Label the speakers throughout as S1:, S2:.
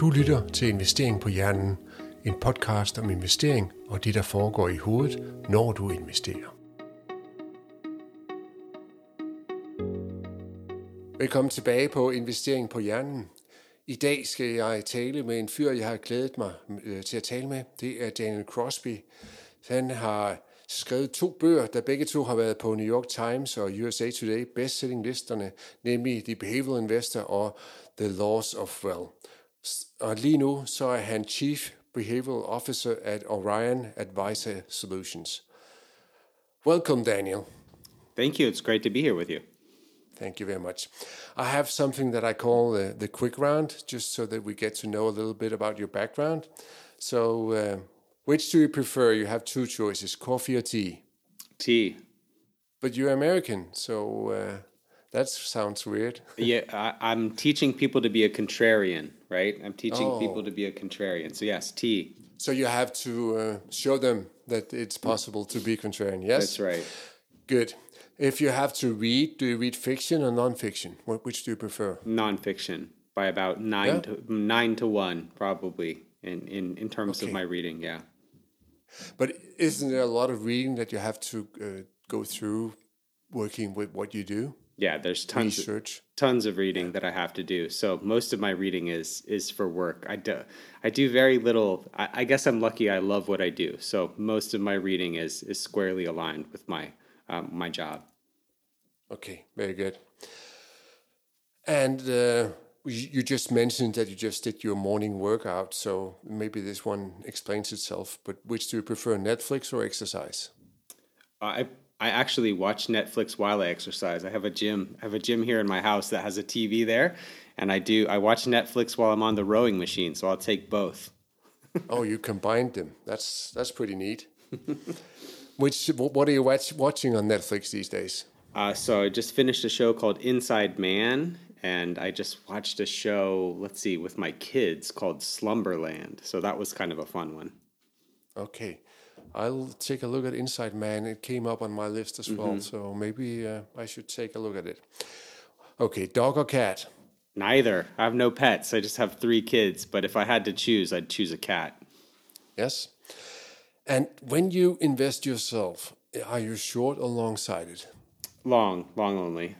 S1: Du lytter til Investering på Hjernen, en podcast om investering og det, der foregår i hovedet, når du investerer. Velkommen tilbage på Investering på Hjernen. I dag skal jeg tale med en fyr, jeg har glædet mig øh, til at tale med. Det er Daniel Crosby. Han har skrevet to bøger, der begge to har været på New York Times og USA Today bestselling listerne, nemlig The Behavioral Investor og The Laws of Wealth. Og lige nu så er han Chief Behavioral Officer at Orion Advisor Solutions. Welcome, Daniel.
S2: Thank you. It's great to be here with you.
S1: Thank you very much. I have something that I call the, the quick round, just so that we get to know a little bit about your background. So, uh, which do you prefer? You have two choices coffee or tea?
S2: Tea.
S1: But you're American, so uh, that sounds weird.
S2: yeah, I, am teaching people to be a contrarian, right? I'm teaching oh. people to be a contrarian. So, yes, tea.
S1: So, you have to uh, show them that it's possible to be contrarian, yes?
S2: That's right.
S1: Good. If you have to read, do you read fiction or nonfiction? Which do you prefer?
S2: Nonfiction by about nine yeah? to nine to one, probably in in in terms okay. of my reading. Yeah.
S1: But isn't there a lot of reading that you have to uh, go through working with what you do?
S2: Yeah, there's tons
S1: research,
S2: of, tons of reading that I have to do. So most of my reading is is for work. I do I do very little. I, I guess I'm lucky. I love what I do. So most of my reading is is squarely aligned with my um, my job.
S1: Okay, very good. And uh, you just mentioned that you just did your morning workout, so maybe this one explains itself. But which do you prefer, Netflix or exercise?
S2: I I actually watch Netflix while I exercise. I have a gym. I have a gym here in my house that has a TV there, and I do. I watch Netflix while I'm on the rowing machine, so I'll take both.
S1: oh, you combined them. That's that's pretty neat. Which what are you watch, watching on Netflix these days?
S2: Uh, so I just finished a show called Inside Man, and I just watched a show. Let's see, with my kids called Slumberland. So that was kind of a fun one.
S1: Okay, I'll take a look at Inside Man. It came up on my list as well, mm-hmm. so maybe uh, I should take a look at it. Okay, dog or cat?
S2: Neither. I have no pets. I just have three kids. But if I had to choose, I'd choose a cat.
S1: Yes. And when you invest yourself, are you short or long sighted?
S2: Long, long only.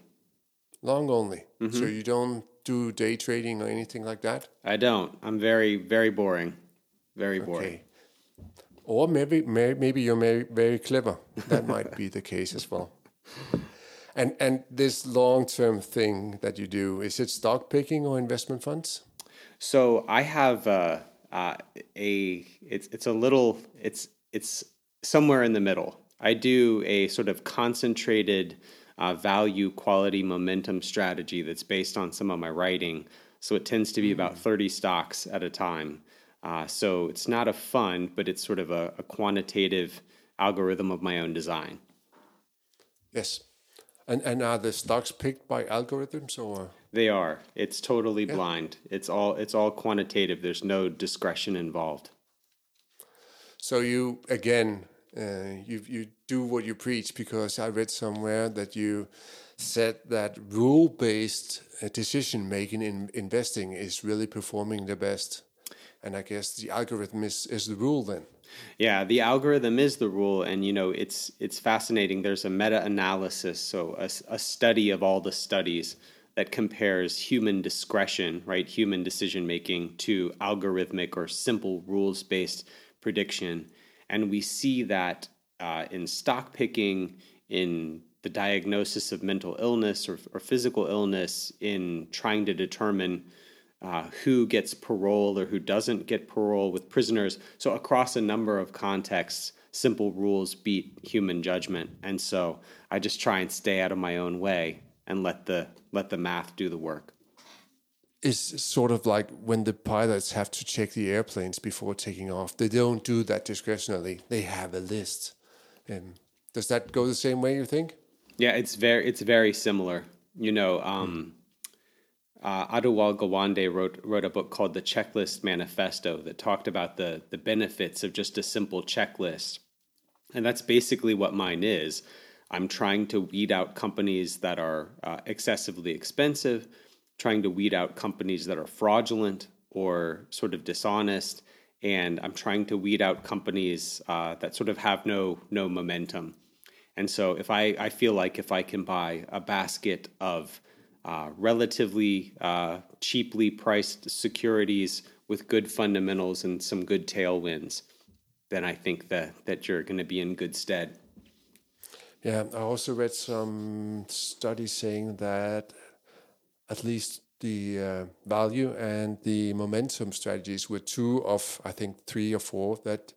S1: Long only. Mm-hmm. So you don't do day trading or anything like that?
S2: I don't. I'm very, very boring. Very boring. Okay.
S1: Or maybe, maybe you're very, very clever. That might be the case as well. And and this long term thing that you do is it stock picking or investment funds?
S2: So I have uh, uh, a it's it's a little it's it's somewhere in the middle. I do a sort of concentrated uh, value, quality, momentum strategy that's based on some of my writing. So it tends to be about mm. 30 stocks at a time. Uh, so it's not a fund, but it's sort of a, a quantitative algorithm of my own design.
S1: Yes. And, and are the stocks picked by algorithms or?
S2: They are. It's totally yeah. blind. It's all it's all quantitative. There's no discretion involved.
S1: So you again, uh, you you do what you preach because I read somewhere that you said that rule based uh, decision making in investing is really performing the best. And I guess the algorithm is, is the rule then.
S2: Yeah, the algorithm is the rule, and you know it's it's fascinating. There's a meta analysis, so a, a study of all the studies that compares human discretion, right, human decision making, to algorithmic or simple rules based prediction. And we see that uh, in stock picking, in the diagnosis of mental illness or, or physical illness, in trying to determine uh, who gets parole or who doesn't get parole with prisoners. So, across a number of contexts, simple rules beat human judgment. And so, I just try and stay out of my own way and let the let the math do the work
S1: is sort of like when the pilots have to check the airplanes before taking off. They don't do that discretionally. They have a list. Um, does that go the same way? You think?
S2: Yeah, it's very it's very similar. You know, um, uh, Atul Gawande wrote wrote a book called The Checklist Manifesto that talked about the the benefits of just a simple checklist, and that's basically what mine is. I'm trying to weed out companies that are uh, excessively expensive trying to weed out companies that are fraudulent or sort of dishonest. And I'm trying to weed out companies uh, that sort of have no no momentum. And so if I, I feel like if I can buy a basket of uh, relatively uh, cheaply priced securities with good fundamentals and some good tailwinds, then I think that, that you're going to be in good stead.
S1: Yeah, I also read some studies saying that at least the uh, value and the momentum strategies were two of, I think, three or four that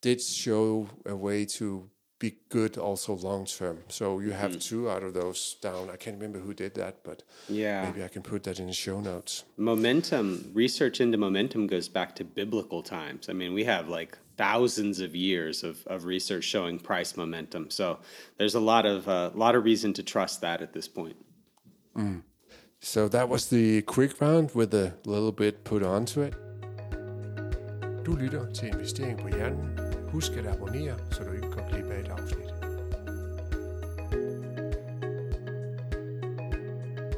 S1: did show a way to be good also long term. So you have mm. two out of those down. I can't remember who did that, but yeah, maybe I can put that in the show notes.
S2: Momentum research into momentum goes back to biblical times. I mean, we have like thousands of years of, of research showing price momentum. So there's a lot of a uh, lot of reason to trust that at this point.
S1: Mm. So that was the quick round with a little bit put onto it. Du lytter til Investering på Hjernen. Husk at abonnere, så du ikke et afsnit.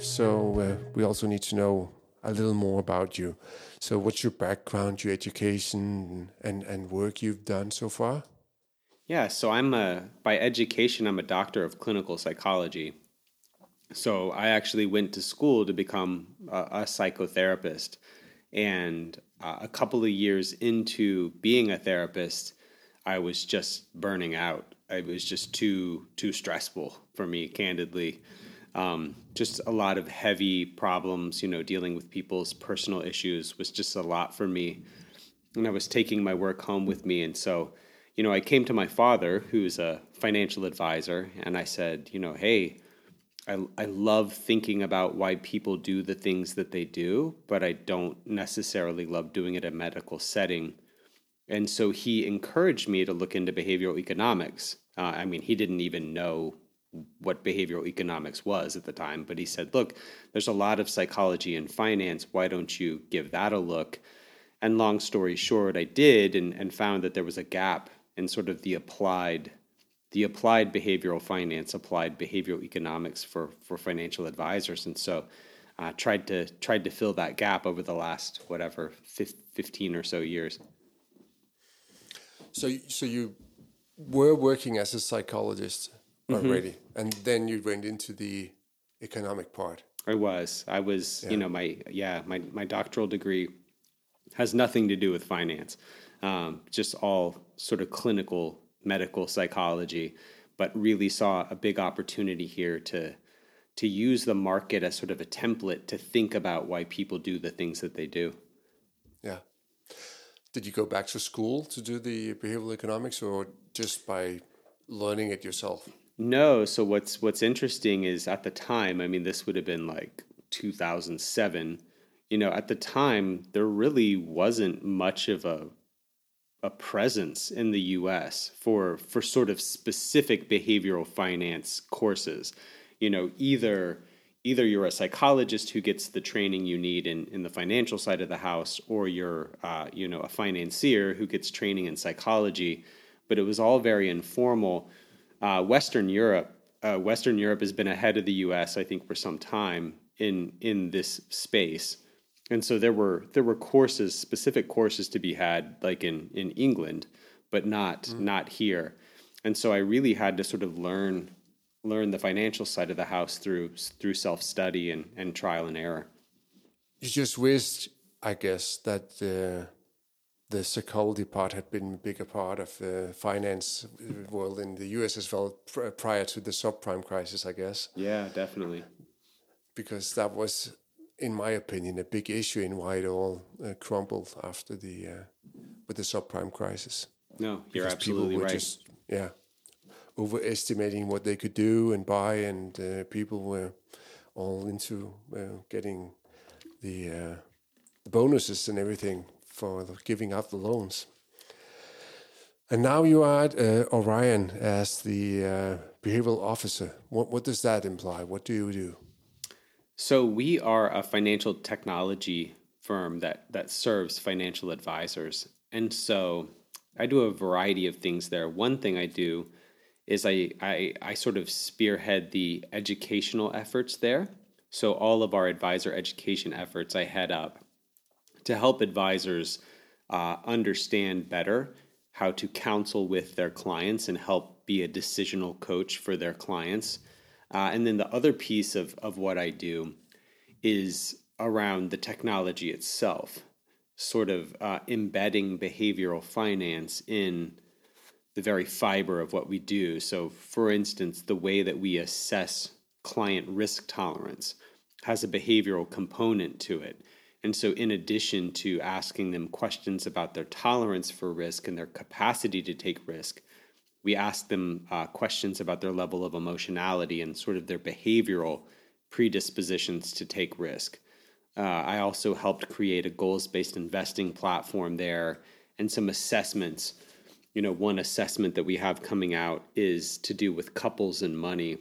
S1: So uh, we also need to know a little more about you. So what's your background, your education, and, and work you've done so far?
S2: Yeah, so I'm a by education I'm a doctor of clinical psychology. So I actually went to school to become a, a psychotherapist, and uh, a couple of years into being a therapist, I was just burning out. It was just too too stressful for me, candidly. Um, just a lot of heavy problems, you know, dealing with people's personal issues was just a lot for me. And I was taking my work home with me. And so, you know, I came to my father, who's a financial advisor, and I said, you know, hey, I, I love thinking about why people do the things that they do, but I don't necessarily love doing it in a medical setting. And so he encouraged me to look into behavioral economics. Uh, I mean, he didn't even know what behavioral economics was at the time, but he said, Look, there's a lot of psychology and finance. Why don't you give that a look? And long story short, I did and, and found that there was a gap in sort of the applied the applied behavioral finance, applied behavioral economics for, for financial advisors. And so uh, tried to tried to fill that gap over the last whatever 15 or so years.
S1: So, so you were working as a psychologist mm-hmm. already, mm-hmm. and then you went into the economic part.
S2: I was. I was. Yeah. You know, my yeah, my my doctoral degree has nothing to do with finance. Um, just all sort of clinical medical psychology, but really saw a big opportunity here to to use the market as sort of a template to think about why people do the things that they do.
S1: Did you go back to school to do the behavioral economics or just by learning it yourself?
S2: No. So what's what's interesting is at the time, I mean this would have been like 2007, you know, at the time there really wasn't much of a a presence in the US for for sort of specific behavioral finance courses. You know, either either you're a psychologist who gets the training you need in, in the financial side of the house, or you're uh, you know a financier who gets training in psychology. But it was all very informal. Uh, Western Europe, uh, Western Europe has been ahead of the U.S. I think for some time in in this space, and so there were there were courses, specific courses to be had, like in in England, but not mm. not here. And so I really had to sort of learn learn the financial side of the house through through self study and, and trial and error.
S1: You just wished, I guess, that the the psychology part had been a bigger part of the finance world in the U.S. as well prior to the subprime crisis, I guess.
S2: Yeah, definitely.
S1: Because that was, in my opinion, a big issue in why it all uh, crumbled after the uh, with the subprime crisis.
S2: No, you're because absolutely right. Just,
S1: yeah, overestimating what they could do and buy, and uh, people were all into uh, getting the, uh, the bonuses and everything for giving out the loans. And now you are at uh, Orion as the uh, behavioral officer. What, what does that imply? What do you do?
S2: So we are a financial technology firm that that serves financial advisors, and so I do a variety of things there. One thing I do is I, I, I sort of spearhead the educational efforts there. So all of our advisor education efforts I head up. to help advisors uh, understand better how to counsel with their clients and help be a decisional coach for their clients. Uh, and then the other piece of, of what I do is around the technology itself, sort of uh, embedding behavioral finance in the very fiber of what we do. So, for instance, the way that we assess client risk tolerance has a behavioral component to it. And so, in addition to asking them questions about their tolerance for risk and their capacity to take risk, we ask them uh, questions about their level of emotionality and sort of their behavioral predispositions to take risk. Uh, I also helped create a goals based investing platform there and some assessments. You know, one assessment that we have coming out is to do with couples and money.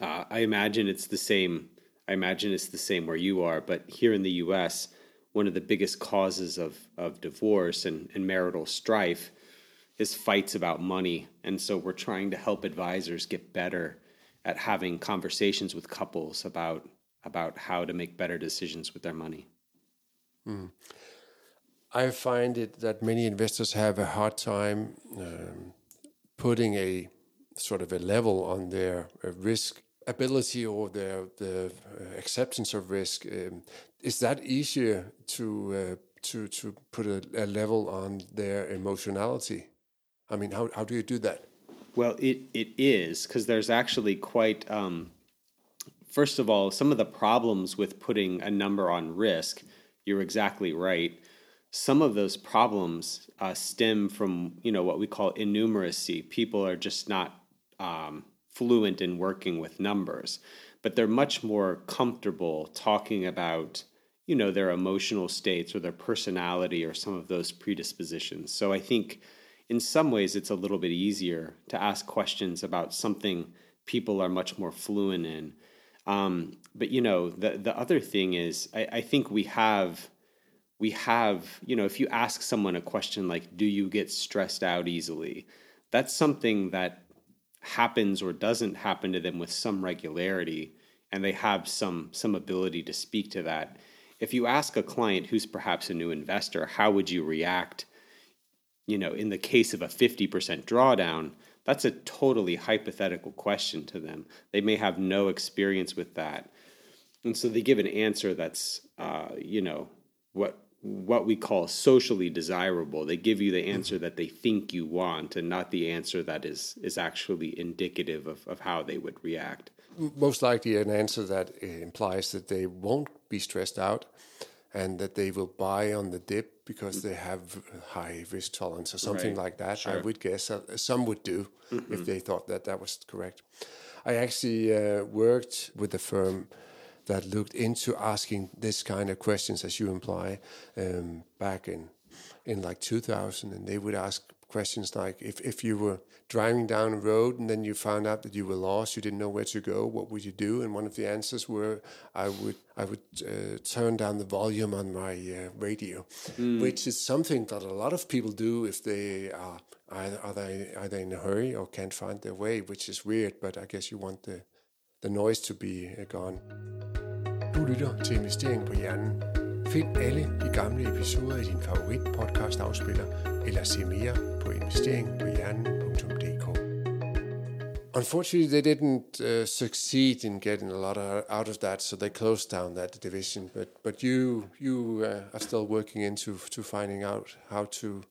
S2: Uh, I imagine it's the same. I imagine it's the same where you are, but here in the U.S., one of the biggest causes of of divorce and, and marital strife is fights about money, and so we're trying to help advisors get better at having conversations with couples about about how to make better decisions with their money.
S1: Mm. I find it that many investors have a hard time um, putting a sort of a level on their uh, risk ability or their the uh, acceptance of risk. Um, is that easier to uh, to to put a, a, level on their emotionality? I mean, how how do you do that?
S2: Well, it it is because there's actually quite um, first of all, some of the problems with putting a number on risk, you're exactly right. Some of those problems uh, stem from you know what we call innumeracy. People are just not um, fluent in working with numbers, but they're much more comfortable talking about you know their emotional states or their personality or some of those predispositions. So I think in some ways it's a little bit easier to ask questions about something people are much more fluent in um, but you know, the the other thing is, I, I think we have we have you know, if you ask someone a question like, "Do you get stressed out easily?" That's something that happens or doesn't happen to them with some regularity, and they have some some ability to speak to that. If you ask a client who's perhaps a new investor, how would you react? You know, in the case of a 50% drawdown, that's a totally hypothetical question to them. They may have no experience with that. And so they give an answer that's, uh, you know, what what we call socially desirable. They give you the answer that they think you want, and not the answer that is is actually indicative of, of how they would react.
S1: Most likely, an answer that implies that they won't be stressed out, and that they will buy on the dip because they have high risk tolerance or something right. like that. Sure. I would guess uh, some would do mm-hmm. if they thought that that was correct. I actually uh, worked with a firm that looked into asking this kind of questions, as you imply, um, back in in like 2000, and they would ask questions like if, if you were driving down a road and then you found out that you were lost, you didn't know where to go, what would you do? And one of the answers were I would I would uh, turn down the volume on my uh, radio, mm. which is something that a lot of people do if they are either are they are they in a hurry or can't find their way, which is weird. But I guess you want the the noise to be uh, gone. Du lytter til Investering på Hjernen. Find alle de gamle episoder i din favorit podcast afspiller, eller se mere på investeringpohjernen.dk. Unfortunately, they didn't uh, succeed in getting a lot out of that, so they closed down that division. But but you you uh, are still working into to finding out how to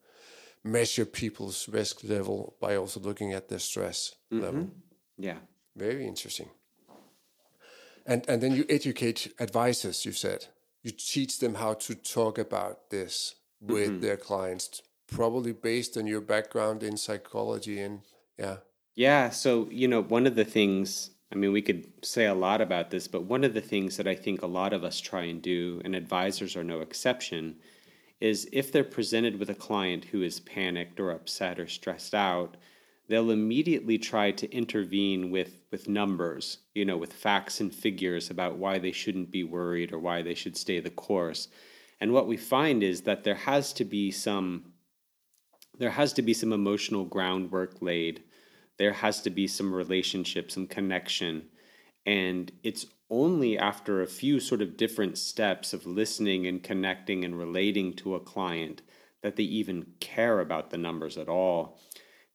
S1: measure people's risk level by also looking at their stress mm-hmm. level.
S2: Yeah,
S1: very interesting. And and then you educate advisors. You said you teach them how to talk about this with mm-hmm. their clients probably based on your background in psychology and yeah
S2: yeah so you know one of the things i mean we could say a lot about this but one of the things that i think a lot of us try and do and advisors are no exception is if they're presented with a client who is panicked or upset or stressed out they'll immediately try to intervene with with numbers you know with facts and figures about why they shouldn't be worried or why they should stay the course and what we find is that there has to be some there has to be some emotional groundwork laid. There has to be some relationship, some connection. And it's only after a few sort of different steps of listening and connecting and relating to a client that they even care about the numbers at all.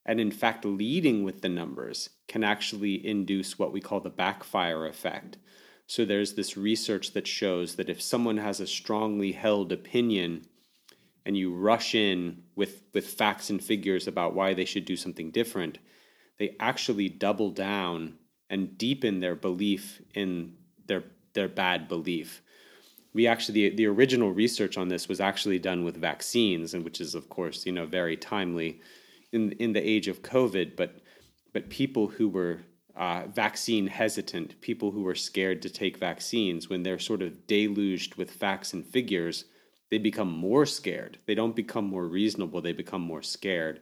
S2: And in fact, leading with the numbers can actually induce what we call the backfire effect. So there's this research that shows that if someone has a strongly held opinion and you rush in with, with facts and figures about why they should do something different, they actually double down and deepen their belief in their, their bad belief. We actually, the, the original research on this was actually done with vaccines, and which is, of course, you know, very timely in, in the age of COVID, but, but people who were uh, vaccine hesitant, people who were scared to take vaccines, when they're sort of deluged with facts and figures, they become more scared. They don't become more reasonable, they become more scared.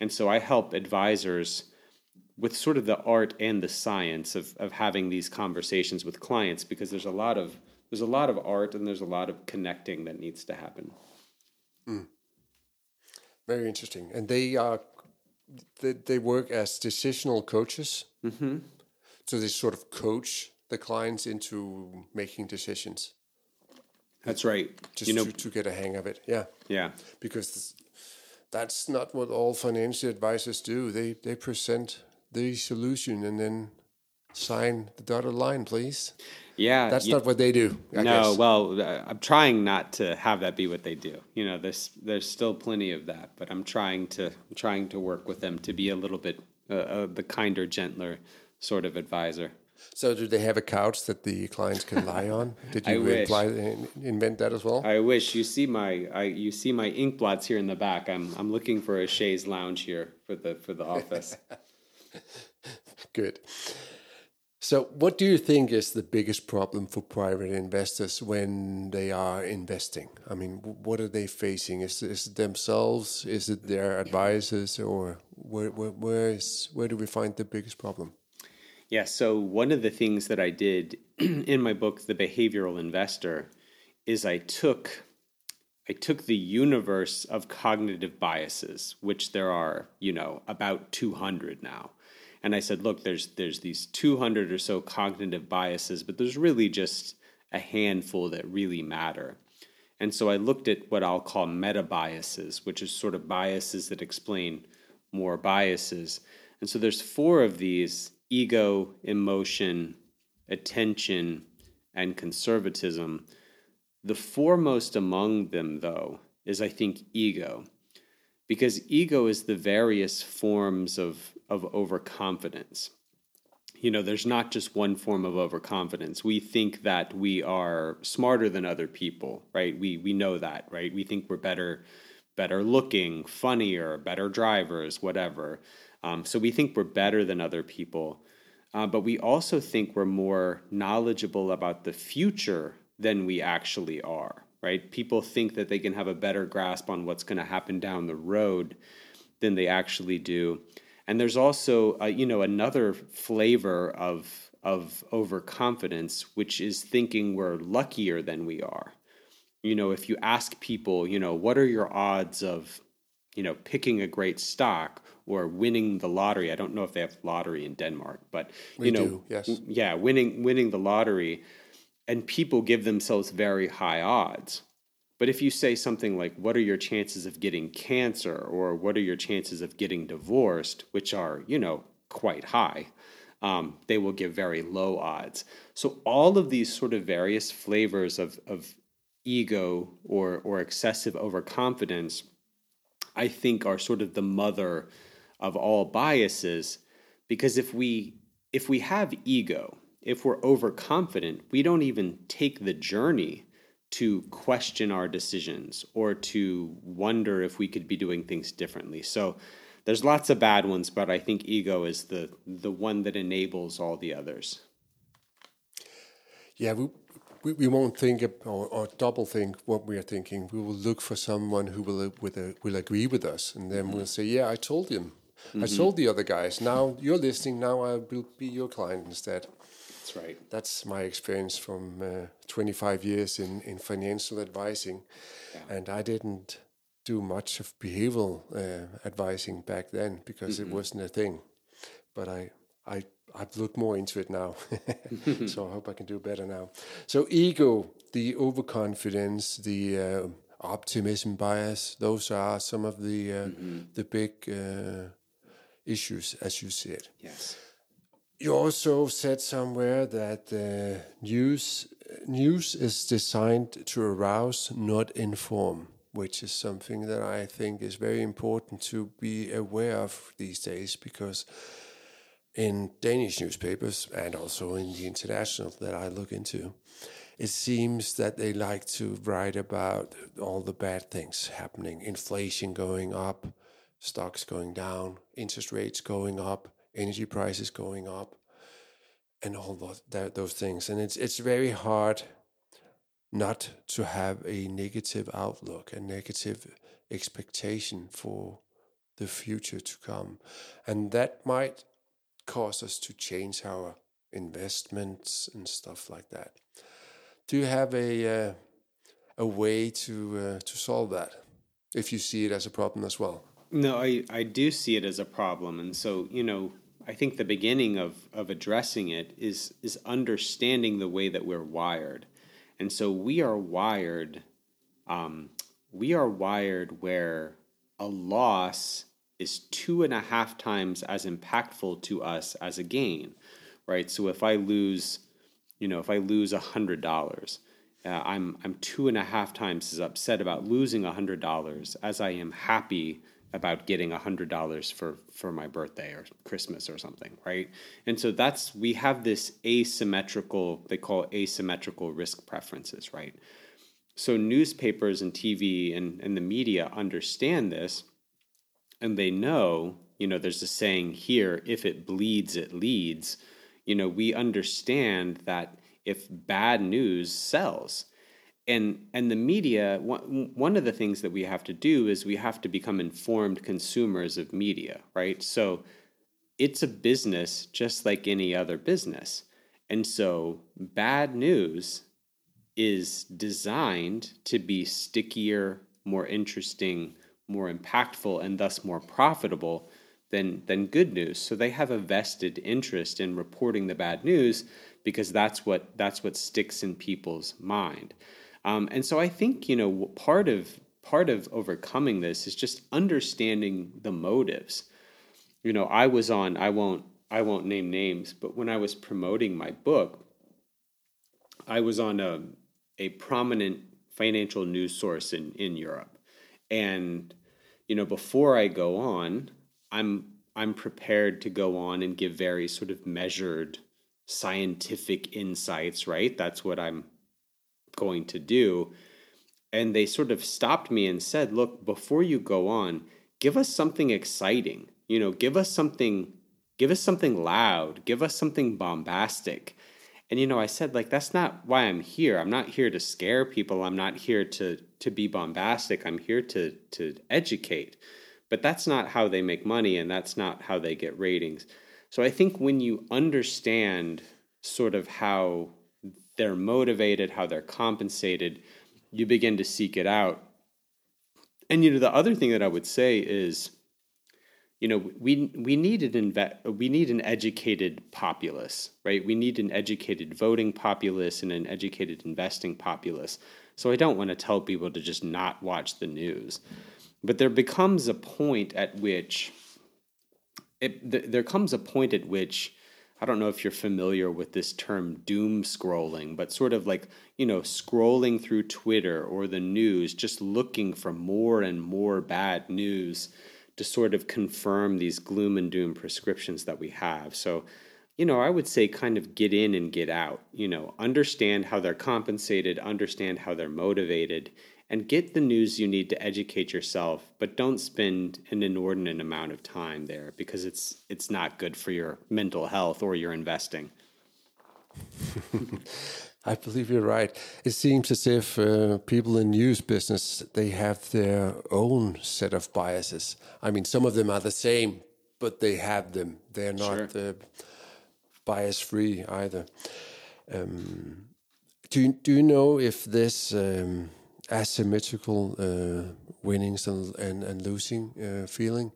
S2: And so I help advisors with sort of the art and the science of, of having these conversations with clients because there's a lot of there's a lot of art and there's a lot of connecting that needs to happen.
S1: Mm. Very interesting. And they are they, they work as decisional coaches.
S2: Mm-hmm.
S1: So they sort of coach the clients into making decisions.
S2: That's right.
S1: Just
S2: you know,
S1: to, to get a hang of it. Yeah.
S2: Yeah.
S1: Because that's not what all financial advisors do. They they present the solution and then sign the dotted line, please.
S2: Yeah,
S1: that's not what they do.
S2: I no, guess. well, uh, I'm trying not to have that be what they do. You know, there's there's still plenty of that, but I'm trying to I'm trying to work with them to be a little bit uh, uh, the kinder, gentler sort of advisor.
S1: So, do they have a couch that the clients can lie on? Did you imply, invent that as well?
S2: I wish. You see my I, you see my ink blots here in the back. I'm I'm looking for a chaise lounge here for the for the office.
S1: Good. So, what do you think is the biggest problem for private investors when they are investing? I mean, what are they facing? Is, is it themselves? Is it their advisors? Or where, where, where, is, where do we find the biggest problem?
S2: Yeah, so one of the things that I did in my book, The Behavioral Investor, is I took I took the universe of cognitive biases, which there are, you know, about 200 now and I said, look, there's there's these 200 or so cognitive biases, but there's really just a handful that really matter. And so I looked at what I'll call meta biases, which is sort of biases that explain more biases. And so there's four of these ego, emotion, attention, and conservatism. The foremost among them, though, is I think ego because ego is the various forms of, of overconfidence. You know, there's not just one form of overconfidence. We think that we are smarter than other people, right? We we know that, right? We think we're better, better looking, funnier, better drivers, whatever. Um, so we think we're better than other people, uh, but we also think we're more knowledgeable about the future than we actually are right? People think that they can have a better grasp on what's going to happen down the road than they actually do. And there's also, uh, you know, another flavor of of overconfidence, which is thinking we're luckier than we are. You know, if you ask people, you know, what are your odds of, you know, picking a great stock or winning the lottery? I don't know if they have lottery in Denmark, but
S1: we
S2: you know,
S1: do, yes,
S2: yeah, winning winning the lottery and people give themselves very high odds. But if you say something like, What are your chances of getting cancer? or What are your chances of getting divorced? which are, you know, quite high, um, they will give very low odds. So, all of these sort of various flavors of, of ego or, or excessive overconfidence, I think, are sort of the mother of all biases. Because if we if we have ego, if we're overconfident, we don't even take the journey to question our decisions or to wonder if we could be doing things differently. So there's lots of bad ones, but I think ego is the the one that enables all the others.
S1: Yeah, we we, we won't think or, or, double think what we are thinking. We will look for someone who will with a, will agree with us, and then we'll say, "Yeah, I told him, mm-hmm. I told the other guys. Now you're listening. Now I will be your client instead."
S2: That's right.
S1: That's my experience from uh, 25 years in, in financial advising. Yeah. And I didn't do much of behavioral uh, advising back then because mm-hmm. it wasn't a thing. But I, I I've looked more into it now, so I hope I can do better now. So ego, the overconfidence, the uh, optimism bias, those are some of the uh, mm-hmm. the big uh, issues as you see it.
S2: Yes.
S1: You also said somewhere that uh, news news is designed to arouse, not inform, which is something that I think is very important to be aware of these days because in Danish newspapers and also in the international that I look into, it seems that they like to write about all the bad things happening inflation going up, stocks going down, interest rates going up, energy prices going up, and all those, that, those things. And it's, it's very hard not to have a negative outlook, a negative expectation for the future to come. And that might cause us to change our investments and stuff like that. Do you have a uh, a way to uh, to solve that if you see it as a problem as well?
S2: No, I, I do see it as a problem, and so you know I think the beginning of of addressing it is is understanding the way that we're wired, and so we are wired. Um, we are wired where a loss is two and a half times as impactful to us as a gain, right? So if I lose you know, if I lose a hundred dollars, uh, I'm I'm two and a half times as upset about losing a hundred dollars as I am happy about getting a hundred dollars for for my birthday or Christmas or something, right? And so that's we have this asymmetrical they call asymmetrical risk preferences, right? So newspapers and TV and, and the media understand this and they know, you know, there's a saying here, if it bleeds, it leads you know, we understand that if bad news sells, and and the media one, one of the things that we have to do is we have to become informed consumers of media right so it's a business just like any other business and so bad news is designed to be stickier more interesting more impactful and thus more profitable than than good news. So they have a vested interest in reporting the bad news because that's what that's what sticks in people's mind. Um, and so I think you know part of part of overcoming this is just understanding the motives. You know, I was on I won't I won't name names, but when I was promoting my book, I was on a a prominent financial news source in in Europe, and you know before I go on, I'm I'm prepared to go on and give very sort of measured scientific insights, right? That's what I'm going to do. And they sort of stopped me and said, "Look, before you go on, give us something exciting. You know, give us something give us something loud, give us something bombastic." And you know, I said like that's not why I'm here. I'm not here to scare people. I'm not here to to be bombastic. I'm here to to educate but that's not how they make money and that's not how they get ratings. So I think when you understand sort of how they're motivated, how they're compensated, you begin to seek it out. And you know the other thing that I would say is you know we we need an inve- we need an educated populace, right? We need an educated voting populace and an educated investing populace. So I don't want to tell people to just not watch the news. But there becomes a point at which it, th- there comes a point at which I don't know if you're familiar with this term doom scrolling, but sort of like, you know, scrolling through Twitter or the news, just looking for more and more bad news to sort of confirm these gloom and doom prescriptions that we have. So, you know, I would say kind of get in and get out, you know, understand how they're compensated, understand how they're motivated, and get the news you need to educate yourself, but don't spend an inordinate amount of time there because it's it's not good for your mental health or your investing.
S1: I believe you're right. It seems as if uh, people in news business they have their own set of biases. I mean, some of them are the same, but they have them. They're not sure. uh, bias free either. Um, do you, do you know if this um, asymmetrical uh, winnings and, and, and losing uh, feeling.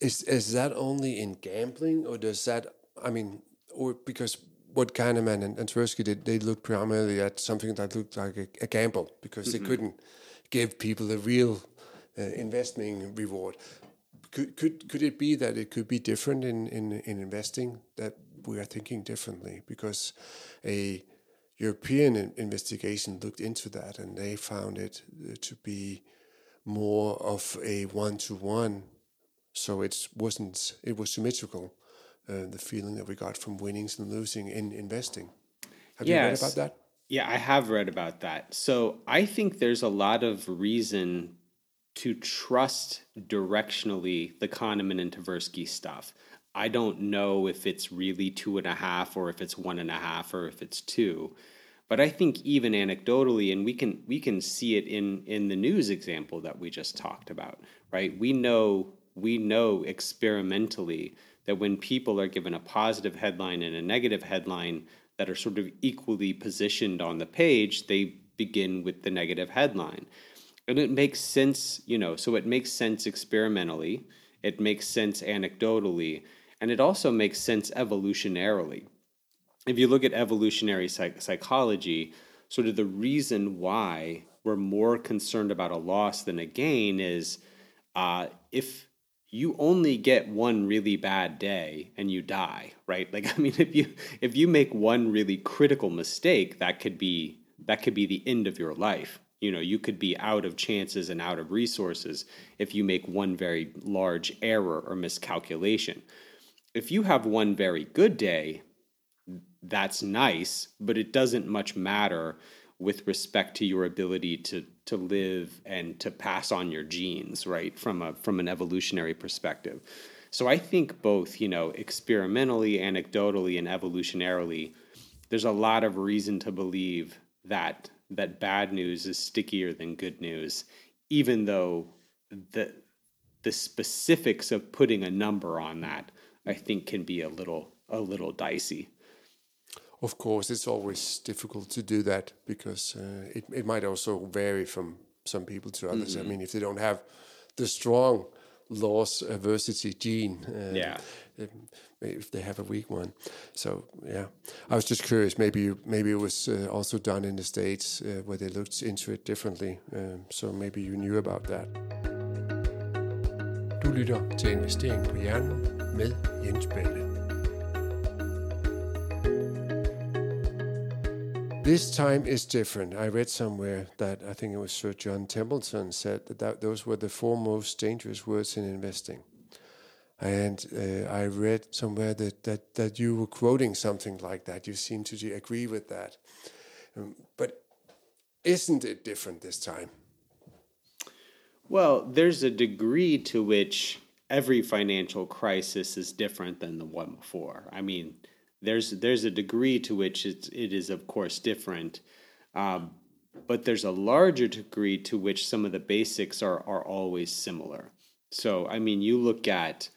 S1: Is, is that only in gambling or does that I mean, or because what Kahneman and, and Tversky did, they looked primarily at something that looked like a, a gamble because mm-hmm. they couldn't give people a real uh, investment reward. Could, could could it be that it could be different in, in, in investing that we are thinking differently because a European investigation looked into that and they found it uh, to be more of a one to one, so it wasn't it was symmetrical. Uh, the feeling that we got from winnings and losing in investing. Have yes. you read about that?
S2: Yeah, I have read about that. So I think there's a lot of reason to trust directionally the Kahneman and Tversky stuff. I don't know if it's really two and a half or if it's one and a half or if it's two. But I think even anecdotally, and we can we can see it in in the news example that we just talked about, right? We know we know experimentally that when people are given a positive headline and a negative headline that are sort of equally positioned on the page, they begin with the negative headline. And it makes sense, you know, so it makes sense experimentally, it makes sense anecdotally, and it also makes sense evolutionarily. If you look at evolutionary psych- psychology, sort of the reason why we're more concerned about a loss than a gain is uh, if you only get one really bad day and you die right? Like i mean if you if you make one really critical mistake that could be that could be the end of your life. You know you could be out of chances and out of resources if you make one very large error or miscalculation if you have one very good day that's nice but it doesn't much matter with respect to your ability to to live and to pass on your genes, right? From a from an evolutionary perspective. So I think both, you know, experimentally, anecdotally, and evolutionarily, there's a lot of reason to believe that that bad news is stickier than good news, even though the the specifics of putting a number on that, I think, can be a little a little dicey
S1: of course, it's always difficult to do that because uh, it, it might also vary from some people to others. Mm-hmm. I mean, if they don't have the strong loss aversity gene, uh,
S2: yeah,
S1: if, if, they have a weak one. So yeah, I was just curious. Maybe maybe it was uh, also done in the states uh, where they looked into it differently. Um, so maybe you knew about that. Du lytter til Investering på Hjernen med Jens. This time is different. I read somewhere that I think it was Sir John Templeton said that, that those were the four most dangerous words in investing. And uh, I read somewhere that, that, that you were quoting something like that. You seem to agree with that. Um, but isn't it different this time?
S2: Well, there's a degree to which every financial crisis is different than the one before. I mean, there's there's a degree to which it's, it is of course different, um, but there's a larger degree to which some of the basics are are always similar. So I mean, you look at,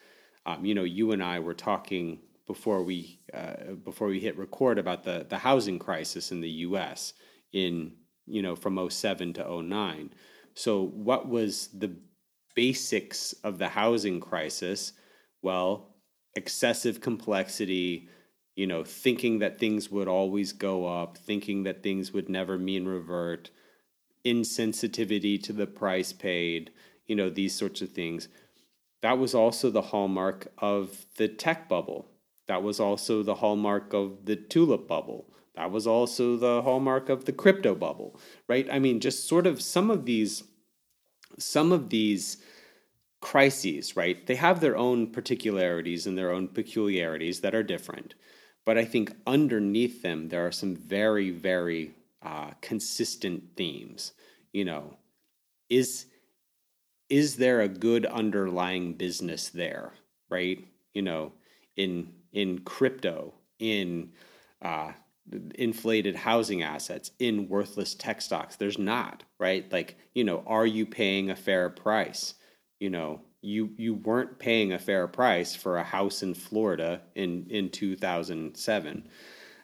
S2: um, you know, you and I were talking before we uh, before we hit record about the the housing crisis in the U.S. in you know from 07 to 09. So what was the basics of the housing crisis? Well, excessive complexity, you know, thinking that things would always go up, thinking that things would never mean revert, insensitivity to the price paid, you know, these sorts of things. That was also the hallmark of the tech bubble. That was also the hallmark of the tulip bubble. That was also the hallmark of the crypto bubble, right? I mean, just sort of some of these some of these crises, right? They have their own particularities and their own peculiarities that are different. But I think underneath them, there are some very, very uh, consistent themes. You know, is is there a good underlying business there, right? You know, in in crypto, in uh, inflated housing assets, in worthless tech stocks. There's not, right? Like, you know, are you paying a fair price? You know, you you weren't paying a fair price for a house in Florida in in 2007.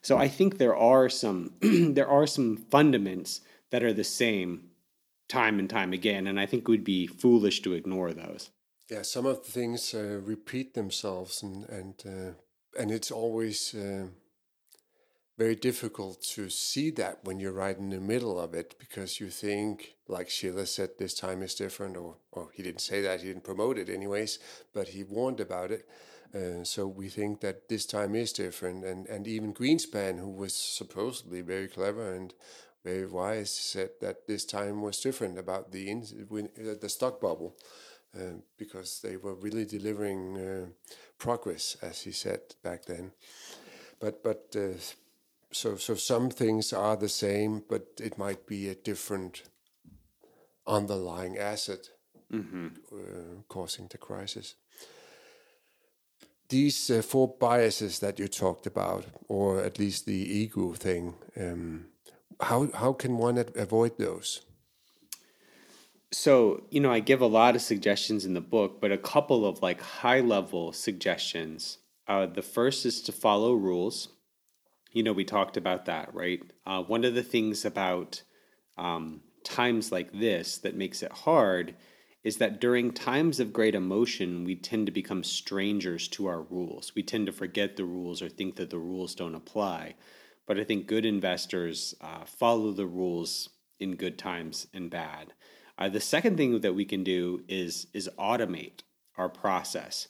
S2: So I think there are some there are some fundaments that are the same time and time again, and I think would be foolish to ignore those.
S1: Yeah, some of the things uh, repeat themselves, and and uh, and it's always uh, very difficult to see that when you're right in the middle of it because you think, like Sheila said, this time is different, or, or he didn't say that, he didn't promote it anyways, but he warned about it. Uh, so we think that this time is different, and, and even Greenspan, who was supposedly very clever and very wise, said that this time was different about the in, uh, the stock bubble, uh, because they were really delivering uh, progress, as he said back then. But but uh, so so some things are the same, but it might be a different underlying asset mm-hmm. uh, causing the crisis. These uh, four biases that you talked about, or at least the ego thing, um, how how can one avoid those?
S2: So, you know, I give a lot of suggestions in the book, but a couple of like high level suggestions. Uh, the first is to follow rules you know, we talked about that, right? Uh, one of the things about um, times like this that makes it hard is that during times of great emotion, we tend to become strangers to our rules. We tend to forget the rules or think that the rules don't apply. But I think good investors uh, follow the rules in good times and bad. Uh, the second thing that we can do is is automate our process.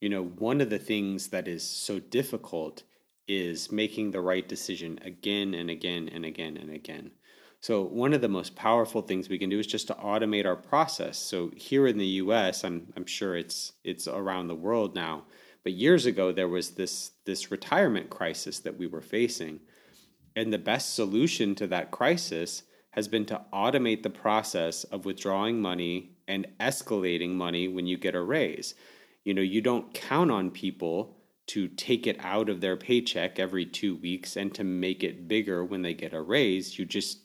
S2: You know, one of the things that is so difficult is making the right decision again and again and again and again. So, one of the most powerful things we can do is just to automate our process. So, here in the US, I'm, I'm sure it's, it's around the world now, but years ago, there was this, this retirement crisis that we were facing. And the best solution to that crisis has been to automate the process of withdrawing money and escalating money when you get a raise. You know, you don't count on people to take it out of their paycheck every two weeks and to make it bigger when they get a raise you just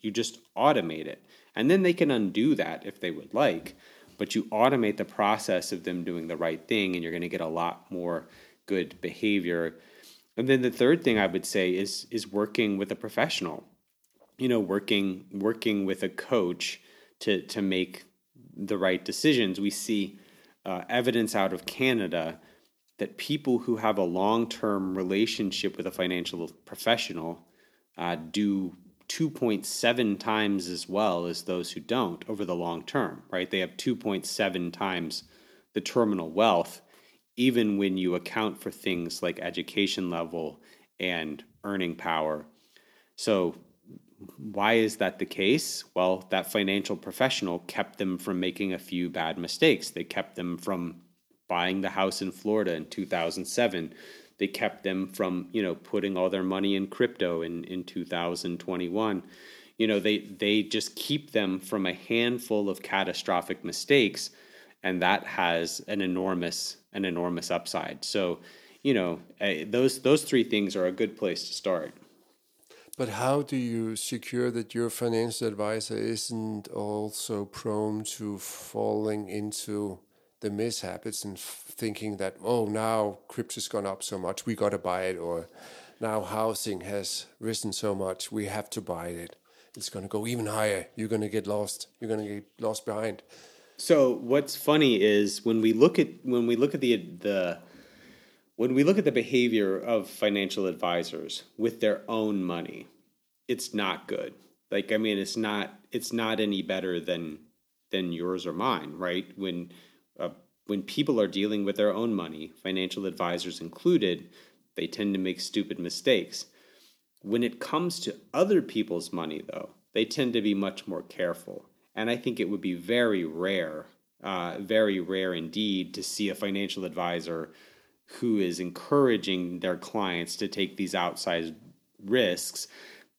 S2: you just automate it. And then they can undo that if they would like but you automate the process of them doing the right thing and you're going to get a lot more good behavior. And then the third thing i would say is is working with a professional. You know working working with a coach to to make the right decisions. We see uh, evidence out of canada that people who have a long term relationship with a financial professional uh, do 2.7 times as well as those who don't over the long term, right? They have 2.7 times the terminal wealth, even when you account for things like education level and earning power. So, why is that the case? Well, that financial professional kept them from making a few bad mistakes. They kept them from buying the house in Florida in 2007. They kept them from, you know, putting all their money in crypto in, in 2021. You know, they, they just keep them from a handful of catastrophic mistakes, and that has an enormous an enormous upside. So, you know, uh, those those three things are a good place to start.
S1: But how do you secure that your financial advisor isn't also prone to falling into the mishaps and thinking that oh now crypto's gone up so much we got to buy it or now housing has risen so much we have to buy it. It's going to go even higher. You're going to get lost. You're going to get lost behind.
S2: So what's funny is when we look at when we look at the the when we look at the behavior of financial advisors with their own money it's not good. Like i mean it's not it's not any better than than yours or mine right? When when people are dealing with their own money, financial advisors included, they tend to make stupid mistakes. When it comes to other people's money, though, they tend to be much more careful. And I think it would be very rare, uh, very rare indeed, to see a financial advisor who is encouraging their clients to take these outsized risks.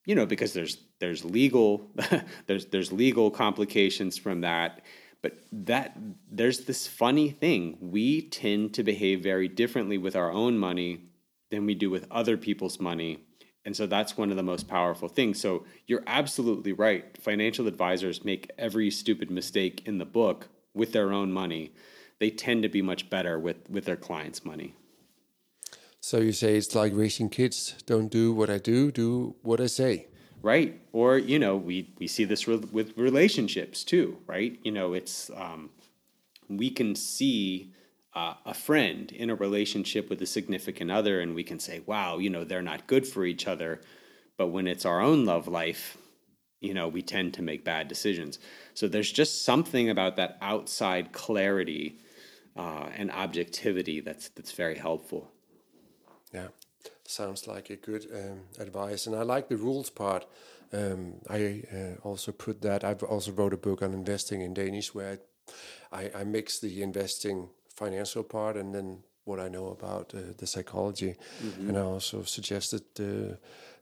S2: You know, because there's there's legal there's there's legal complications from that but that there's this funny thing. We tend to behave very differently with our own money than we do with other people's money. And so that's one of the most powerful things. So you're absolutely right. Financial advisors make every stupid mistake in the book with their own money. They tend to be much better with, with their clients' money.
S1: So you say it's like raising kids. Don't do what I do, do what I say
S2: right? Or you know, we we see this re- with relationships too, right? You know, it's um, we can see uh, a friend in a relationship with a significant other, and we can say, wow, you know, they're not good for each other. But when it's our own love life, you know, we tend to make bad decisions. So there's just something about that outside clarity uh, and objectivity that's that's very helpful.
S1: Yeah, sounds like a good um, advice, and I like the rules part. Um, I uh, also put that. I've also wrote a book on investing in Danish where I, I mix the investing financial part and then what I know about uh, the psychology. Mm-hmm. And I also suggested uh,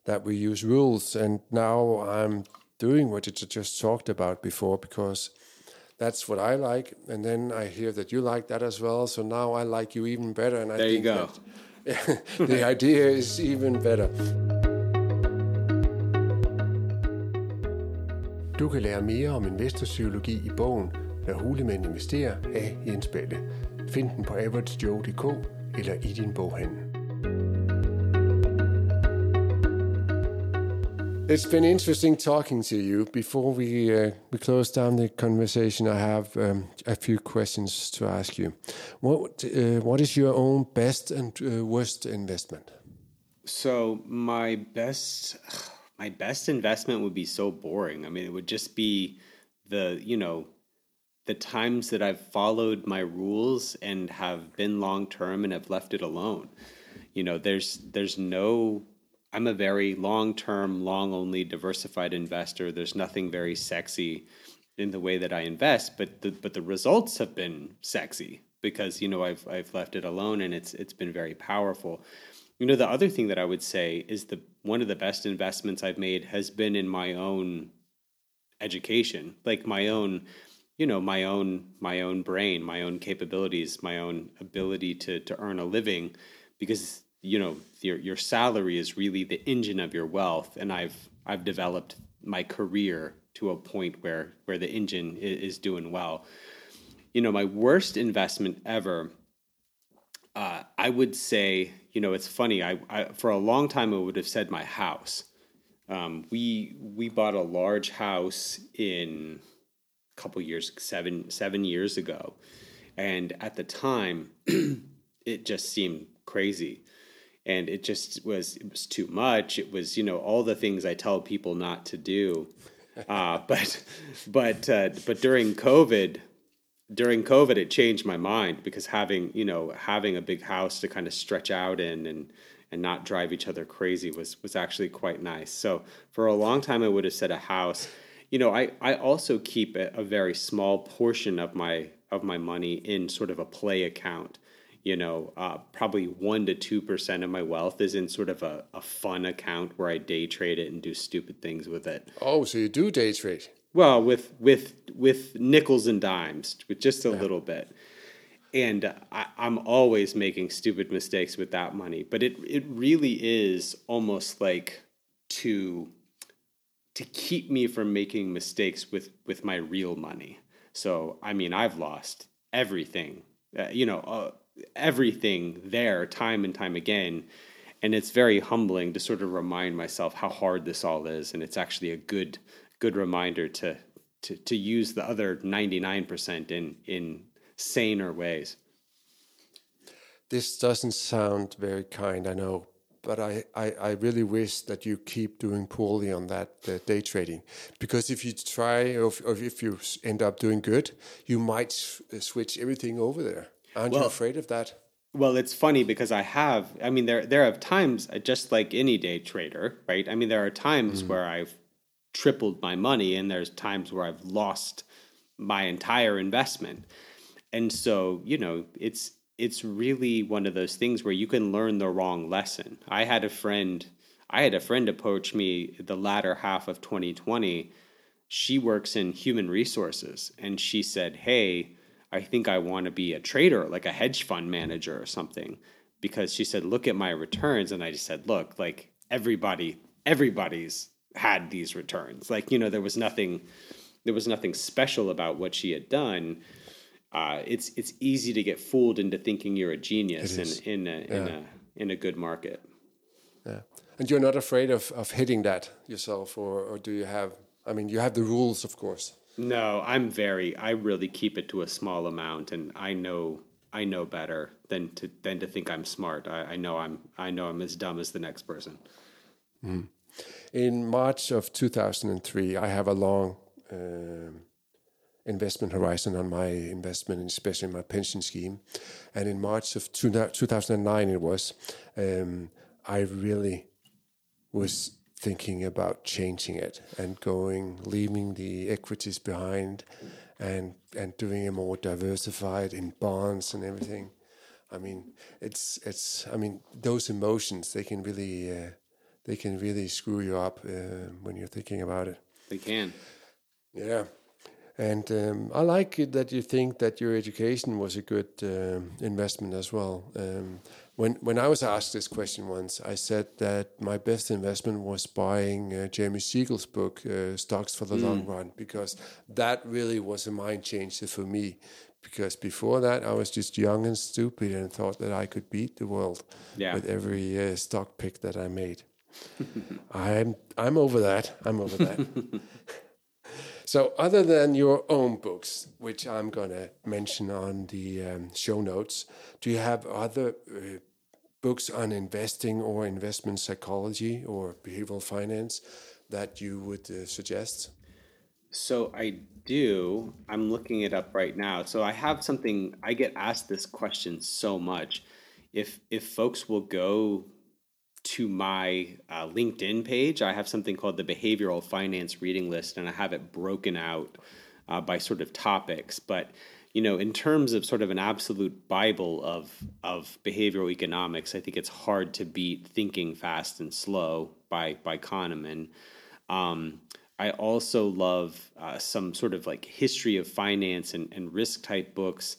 S1: that we use rules. And now I'm doing what you just talked about before because that's what I like. And then I hear that you like that as well. So now I like you even better. And I
S2: there you go.
S1: That, the idea is even better. Du kan lære mere om investorpsykologi i bogen Når hulemænd investerer af Jens Balle. Find den på averagejoe.dk eller i din boghandel. It's been interesting talking to you. Before we uh, we close down the conversation, I have um, a few questions to ask you. What uh, what is your own best and uh, worst investment?
S2: So my best my best investment would be so boring. I mean, it would just be the you know the times that I've followed my rules and have been long term and have left it alone. You know, there's there's no I'm a very long term, long only diversified investor. There's nothing very sexy in the way that I invest, but the but the results have been sexy because you know I've I've left it alone and it's it's been very powerful. You know, the other thing that I would say is the one of the best investments I've made has been in my own education, like my own you know my own my own brain my own capabilities my own ability to to earn a living because you know your your salary is really the engine of your wealth. And i've i've developed my career to a point where where the engine is, is doing well. You know my worst investment ever uh, i would say you know it's funny I, I for a long time i would have said my house. Um, we we bought a large house in a couple years, seven seven years ago, and at the time, it just seemed crazy, and it just was it was too much. It was you know all the things I tell people not to do, uh, but but uh, but during COVID, during COVID, it changed my mind because having you know having a big house to kind of stretch out in and and not drive each other crazy was was actually quite nice. So for a long time, I would have said a house you know, I, I also keep a, a very small portion of my of my money in sort of a play account. You know, uh, probably one to two percent of my wealth is in sort of a, a fun account where I day trade it and do stupid things with it.
S1: Oh, so you do day trade?
S2: Well, with with with nickels and dimes, with just a yeah. little bit. And I, I'm always making stupid mistakes with that money, but it it really is almost like to to keep me from making mistakes with with my real money. So I mean, I've lost everything, uh, you know, uh, everything there time and time again, and it's very humbling to sort of remind myself how hard this all is, and it's actually a good good reminder to to to use the other ninety nine percent in in saner ways.
S1: This doesn't sound very kind, I know, but I, I, I, really wish that you keep doing poorly on that uh, day trading because if you try or if, or if, you end up doing good, you might switch everything over there. Aren't well, you afraid of that?
S2: Well, it's funny because I have. I mean, there there are times uh, just like any day trader, right? I mean, there are times mm. where I've tripled my money, and there's times where I've lost my entire investment. And so, you know, it's it's really one of those things where you can learn the wrong lesson. I had a friend, I had a friend approach me the latter half of 2020. She works in human resources and she said, "Hey, I think I want to be a trader, like a hedge fund manager or something." Because she said, "Look at my returns." And I just said, "Look, like everybody everybody's had these returns. Like, you know, there was nothing there was nothing special about what she had done." uh, it's it's easy to get fooled into thinking you're a genius in in a, yeah. in a in a good market.
S1: Yeah, and you're not afraid of of hitting that yourself, or or do you have? I mean, you have the rules, of course.
S2: No, I'm very. I really keep it to a small amount, and I know I know better than to than to think I'm smart. I, I know I'm I know I'm as dumb as the next person.
S1: Mm. In March of 2003, I have a long um, investment horizon on my investment, especially in my pension scheme. And in March of two, 2009, it was, um, I really was thinking about changing it and going, leaving the equities behind and, and doing it more diversified in bonds and everything. I mean, it's, it's, I mean, those emotions, they can really, uh, they can really screw you up uh, when you're thinking about it.
S2: They can.
S1: Yeah. And um, I like it that you think that your education was a good um, investment as well. Um, when when I was asked this question once, I said that my best investment was buying uh, Jeremy Siegel's book, uh, Stocks for the mm. Long Run, because that really was a mind changer for me. Because before that, I was just young and stupid and thought that I could beat the world yeah. with every uh, stock pick that I made. I'm I'm over that. I'm over that. So, other than your own books, which I'm going to mention on the um, show notes, do you have other uh, books on investing or investment psychology or behavioral finance that you would uh, suggest?
S2: So, I do. I'm looking it up right now. So, I have something, I get asked this question so much. If, if folks will go to my uh, LinkedIn page, I have something called the Behavioral Finance Reading List, and I have it broken out uh, by sort of topics. But you know, in terms of sort of an absolute bible of of behavioral economics, I think it's hard to beat Thinking Fast and Slow by by Kahneman. Um, I also love uh, some sort of like history of finance and, and risk type books.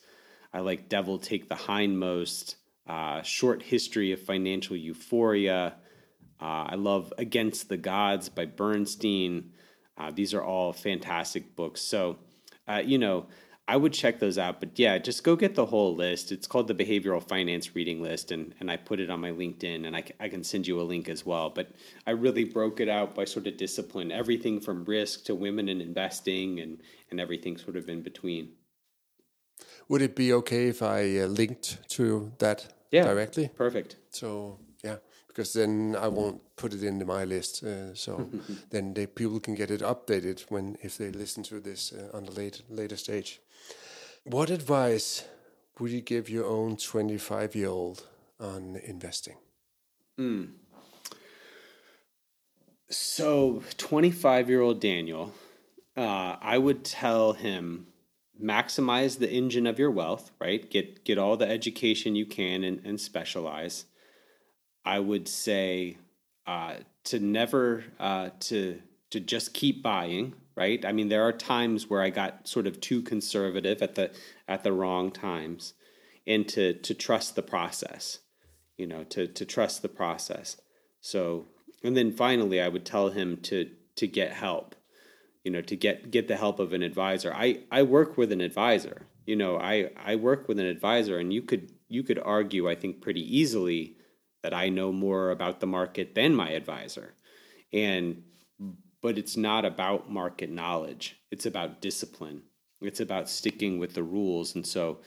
S2: I like Devil Take the Hindmost uh, Short History of Financial Euphoria. Uh, I love Against the Gods by Bernstein. Uh, these are all fantastic books. So, uh, you know, I would check those out. But yeah, just go get the whole list. It's called the Behavioral Finance Reading List, and, and I put it on my LinkedIn, and I, I can send you a link as well. But I really broke it out by sort of discipline, everything from risk to women and investing, and, and everything sort of in between.
S1: Would it be okay if I uh, linked to that
S2: yeah,
S1: directly?
S2: Perfect.
S1: So yeah, because then I won't put it into my list. Uh, so then the people can get it updated when if they listen to this uh, on the late later stage. What advice would you give your own twenty five year old on investing?
S2: Mm. So, 25 year old Daniel, uh, I would tell him maximize the engine of your wealth, right? Get get all the education you can and, and specialize. I would say uh, to never uh, to to just keep buying, right? I mean, there are times where I got sort of too conservative at the at the wrong times, and to to trust the process, you know, to to trust the process. So, and then finally, I would tell him to to get help you know to get get the help of an advisor i i work with an advisor you know i i work with an advisor and you could you could argue i think pretty easily that i know more about the market than my advisor and but it's not about market knowledge it's about discipline it's about sticking with the rules and so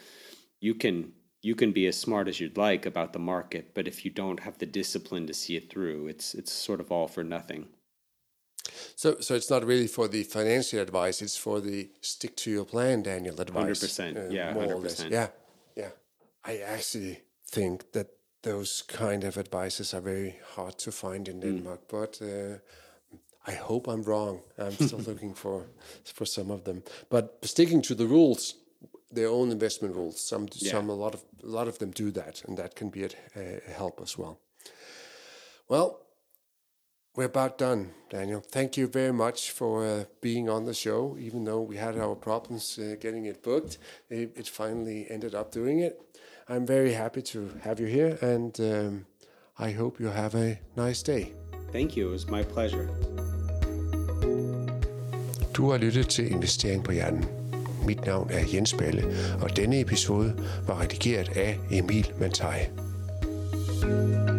S2: you can you can be as smart as you'd like about the market but if you don't have the discipline to see it through it's it's sort of all for nothing
S1: so, so it's not really for the financial advice; it's for the stick to your plan, Daniel advice.
S2: Hundred percent, uh, yeah, hundred percent,
S1: yeah, yeah. I actually think that those kind of advices are very hard to find in mm. Denmark, mm. but uh, I hope I'm wrong. I'm still looking for for some of them, but sticking to the rules, their own investment rules. Some, yeah. some, a lot of a lot of them do that, and that can be a, a help as well. Well, we're about done, Daniel. Thank you very much for uh, being on the show. Even though we had our problems uh, getting it booked, it, it, finally ended up doing it. I'm very happy to have you here, and um, I hope you have a nice day.
S2: Thank you. It was my pleasure.
S1: Du har lyttet til Investering på Hjernen. Mit navn er Jens Balle, og denne episode var redigeret af Emil Mantai. thank you